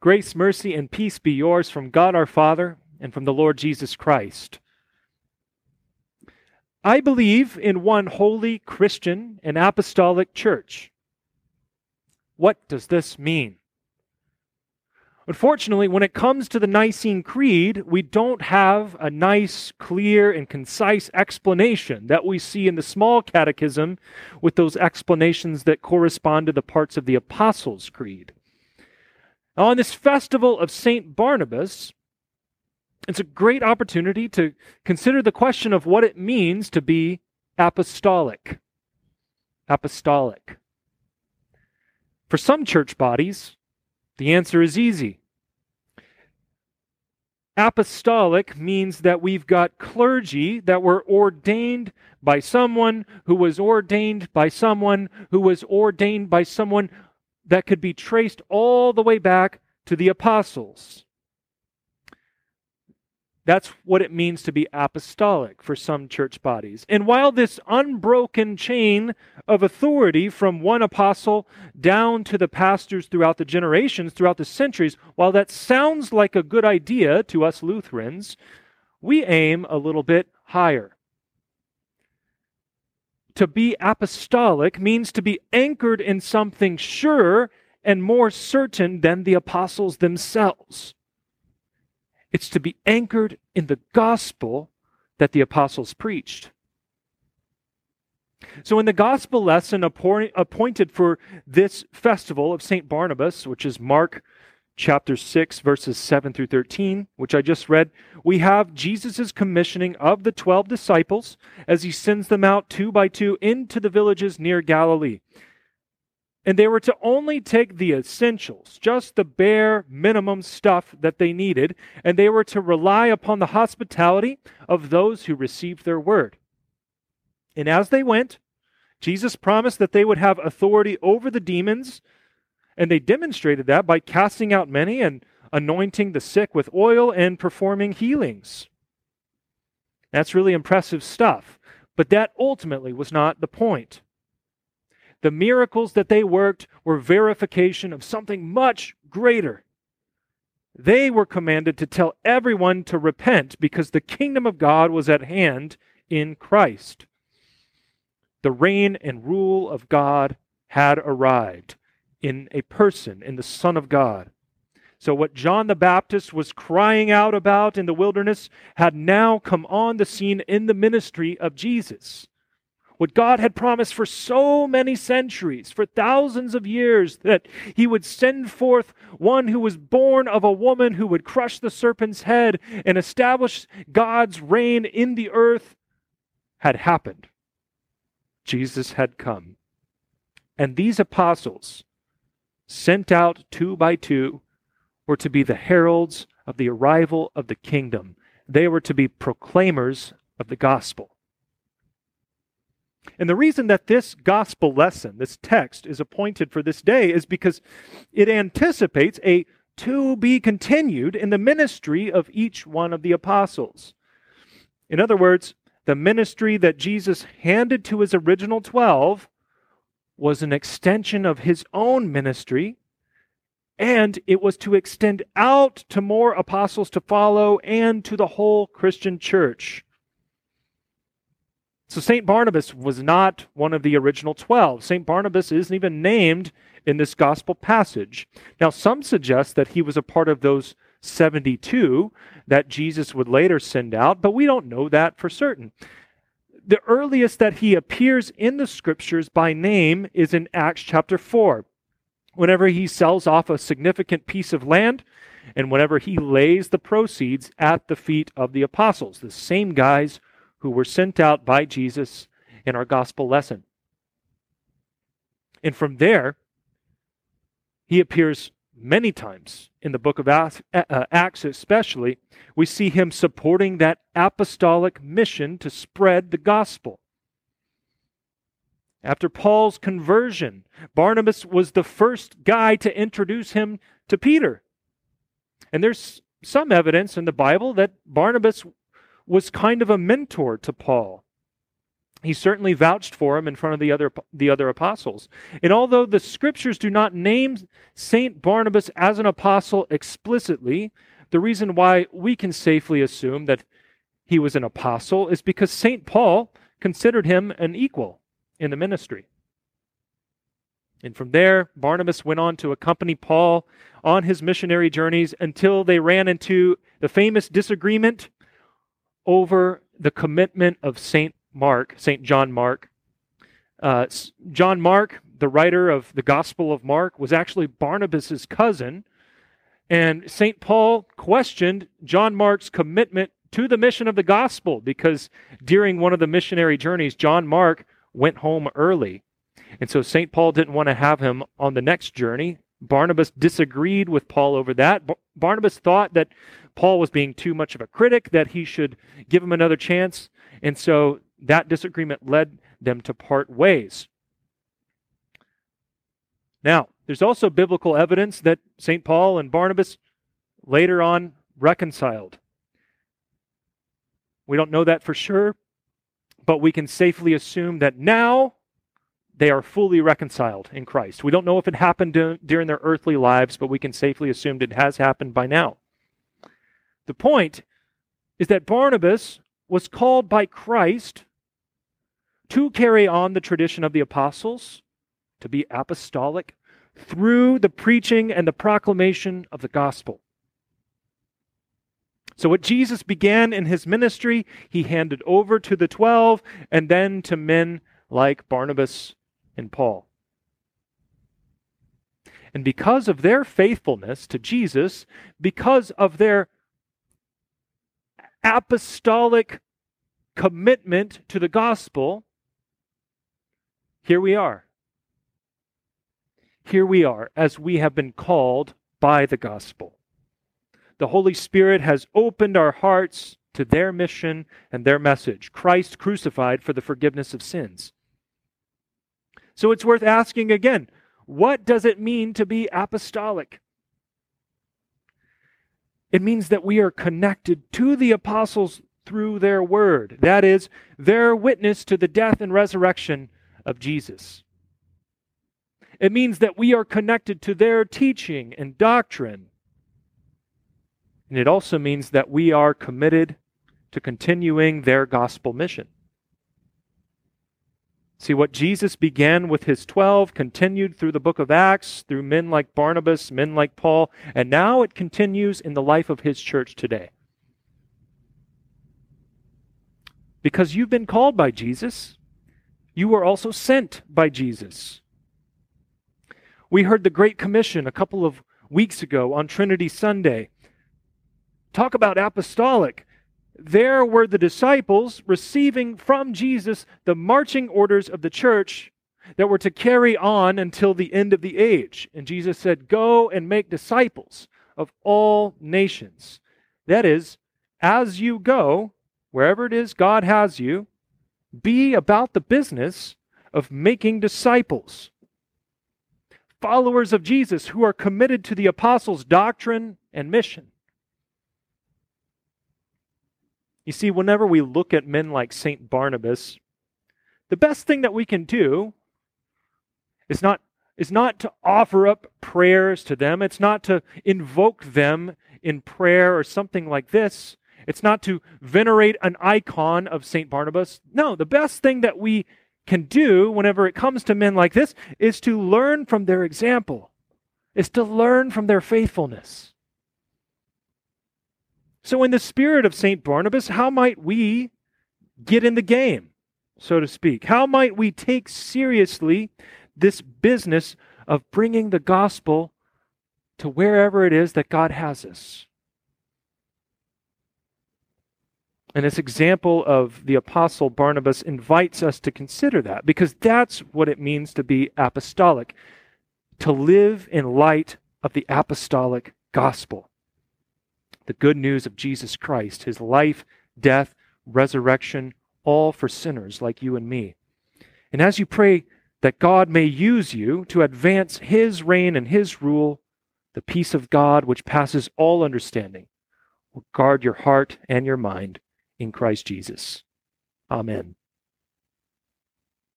Grace, mercy, and peace be yours from God our Father and from the Lord Jesus Christ. I believe in one holy Christian and apostolic church. What does this mean? Unfortunately, when it comes to the Nicene Creed, we don't have a nice, clear, and concise explanation that we see in the small catechism with those explanations that correspond to the parts of the Apostles' Creed. Now, on this festival of St. Barnabas, it's a great opportunity to consider the question of what it means to be apostolic. Apostolic. For some church bodies, the answer is easy. Apostolic means that we've got clergy that were ordained by someone who was ordained by someone who was ordained by someone that could be traced all the way back to the apostles. That's what it means to be apostolic for some church bodies. And while this unbroken chain of authority from one apostle down to the pastors throughout the generations, throughout the centuries, while that sounds like a good idea to us Lutherans, we aim a little bit higher. To be apostolic means to be anchored in something sure and more certain than the apostles themselves. It's to be anchored in the gospel that the apostles preached. So, in the gospel lesson appointed for this festival of St. Barnabas, which is Mark chapter 6, verses 7 through 13, which I just read, we have Jesus' commissioning of the 12 disciples as he sends them out two by two into the villages near Galilee. And they were to only take the essentials, just the bare minimum stuff that they needed, and they were to rely upon the hospitality of those who received their word. And as they went, Jesus promised that they would have authority over the demons, and they demonstrated that by casting out many and anointing the sick with oil and performing healings. That's really impressive stuff. But that ultimately was not the point. The miracles that they worked were verification of something much greater. They were commanded to tell everyone to repent because the kingdom of God was at hand in Christ. The reign and rule of God had arrived in a person, in the Son of God. So, what John the Baptist was crying out about in the wilderness had now come on the scene in the ministry of Jesus what God had promised for so many centuries, for thousands of years, that he would send forth one who was born of a woman who would crush the serpent's head and establish God's reign in the earth, had happened. Jesus had come. And these apostles, sent out two by two, were to be the heralds of the arrival of the kingdom. They were to be proclaimers of the gospel. And the reason that this gospel lesson, this text, is appointed for this day is because it anticipates a to be continued in the ministry of each one of the apostles. In other words, the ministry that Jesus handed to his original 12 was an extension of his own ministry, and it was to extend out to more apostles to follow and to the whole Christian church. So St. Barnabas was not one of the original 12. St. Barnabas isn't even named in this gospel passage. Now, some suggest that he was a part of those 72 that Jesus would later send out, but we don't know that for certain. The earliest that he appears in the scriptures by name is in Acts chapter 4. Whenever he sells off a significant piece of land, and whenever he lays the proceeds at the feet of the apostles, the same guys who were sent out by Jesus in our gospel lesson. And from there, he appears many times in the book of uh, Acts, especially. We see him supporting that apostolic mission to spread the gospel. After Paul's conversion, Barnabas was the first guy to introduce him to Peter. And there's some evidence in the Bible that Barnabas was kind of a mentor to Paul. He certainly vouched for him in front of the other the other apostles. And although the scriptures do not name Saint Barnabas as an apostle explicitly, the reason why we can safely assume that he was an apostle is because Saint Paul considered him an equal in the ministry. And from there, Barnabas went on to accompany Paul on his missionary journeys until they ran into the famous disagreement over the commitment of St. Mark, St. John Mark. Uh, John Mark, the writer of the Gospel of Mark, was actually Barnabas's cousin. And St. Paul questioned John Mark's commitment to the mission of the gospel because during one of the missionary journeys, John Mark went home early. And so St. Paul didn't want to have him on the next journey. Barnabas disagreed with Paul over that. Barnabas thought that Paul was being too much of a critic, that he should give him another chance. And so that disagreement led them to part ways. Now, there's also biblical evidence that St. Paul and Barnabas later on reconciled. We don't know that for sure, but we can safely assume that now they are fully reconciled in Christ. We don't know if it happened during their earthly lives, but we can safely assume it has happened by now. The point is that Barnabas was called by Christ to carry on the tradition of the apostles, to be apostolic, through the preaching and the proclamation of the gospel. So, what Jesus began in his ministry, he handed over to the twelve and then to men like Barnabas and Paul. And because of their faithfulness to Jesus, because of their apostolic commitment to the gospel, here we are. Here we are as we have been called by the gospel. The Holy Spirit has opened our hearts to their mission and their message Christ crucified for the forgiveness of sins. So it's worth asking again what does it mean to be apostolic? It means that we are connected to the apostles through their word. That is, their witness to the death and resurrection of Jesus. It means that we are connected to their teaching and doctrine. And it also means that we are committed to continuing their gospel mission. See, what Jesus began with his 12 continued through the book of Acts, through men like Barnabas, men like Paul, and now it continues in the life of his church today. Because you've been called by Jesus, you were also sent by Jesus. We heard the Great Commission a couple of weeks ago on Trinity Sunday. Talk about apostolic there were the disciples receiving from Jesus the marching orders of the church that were to carry on until the end of the age. And Jesus said, Go and make disciples of all nations. That is, as you go, wherever it is God has you, be about the business of making disciples. Followers of Jesus who are committed to the apostles' doctrine and mission. You see, whenever we look at men like St. Barnabas, the best thing that we can do is not, is not to offer up prayers to them, it's not to invoke them in prayer or something like this. It's not to venerate an icon of St. Barnabas. No, the best thing that we can do whenever it comes to men like this is to learn from their example, is to learn from their faithfulness. So, in the spirit of St. Barnabas, how might we get in the game, so to speak? How might we take seriously this business of bringing the gospel to wherever it is that God has us? And this example of the apostle Barnabas invites us to consider that because that's what it means to be apostolic, to live in light of the apostolic gospel the good news of Jesus Christ, his life, death, resurrection, all for sinners like you and me. And as you pray that God may use you to advance his reign and his rule, the peace of God, which passes all understanding, will guard your heart and your mind in Christ Jesus. Amen.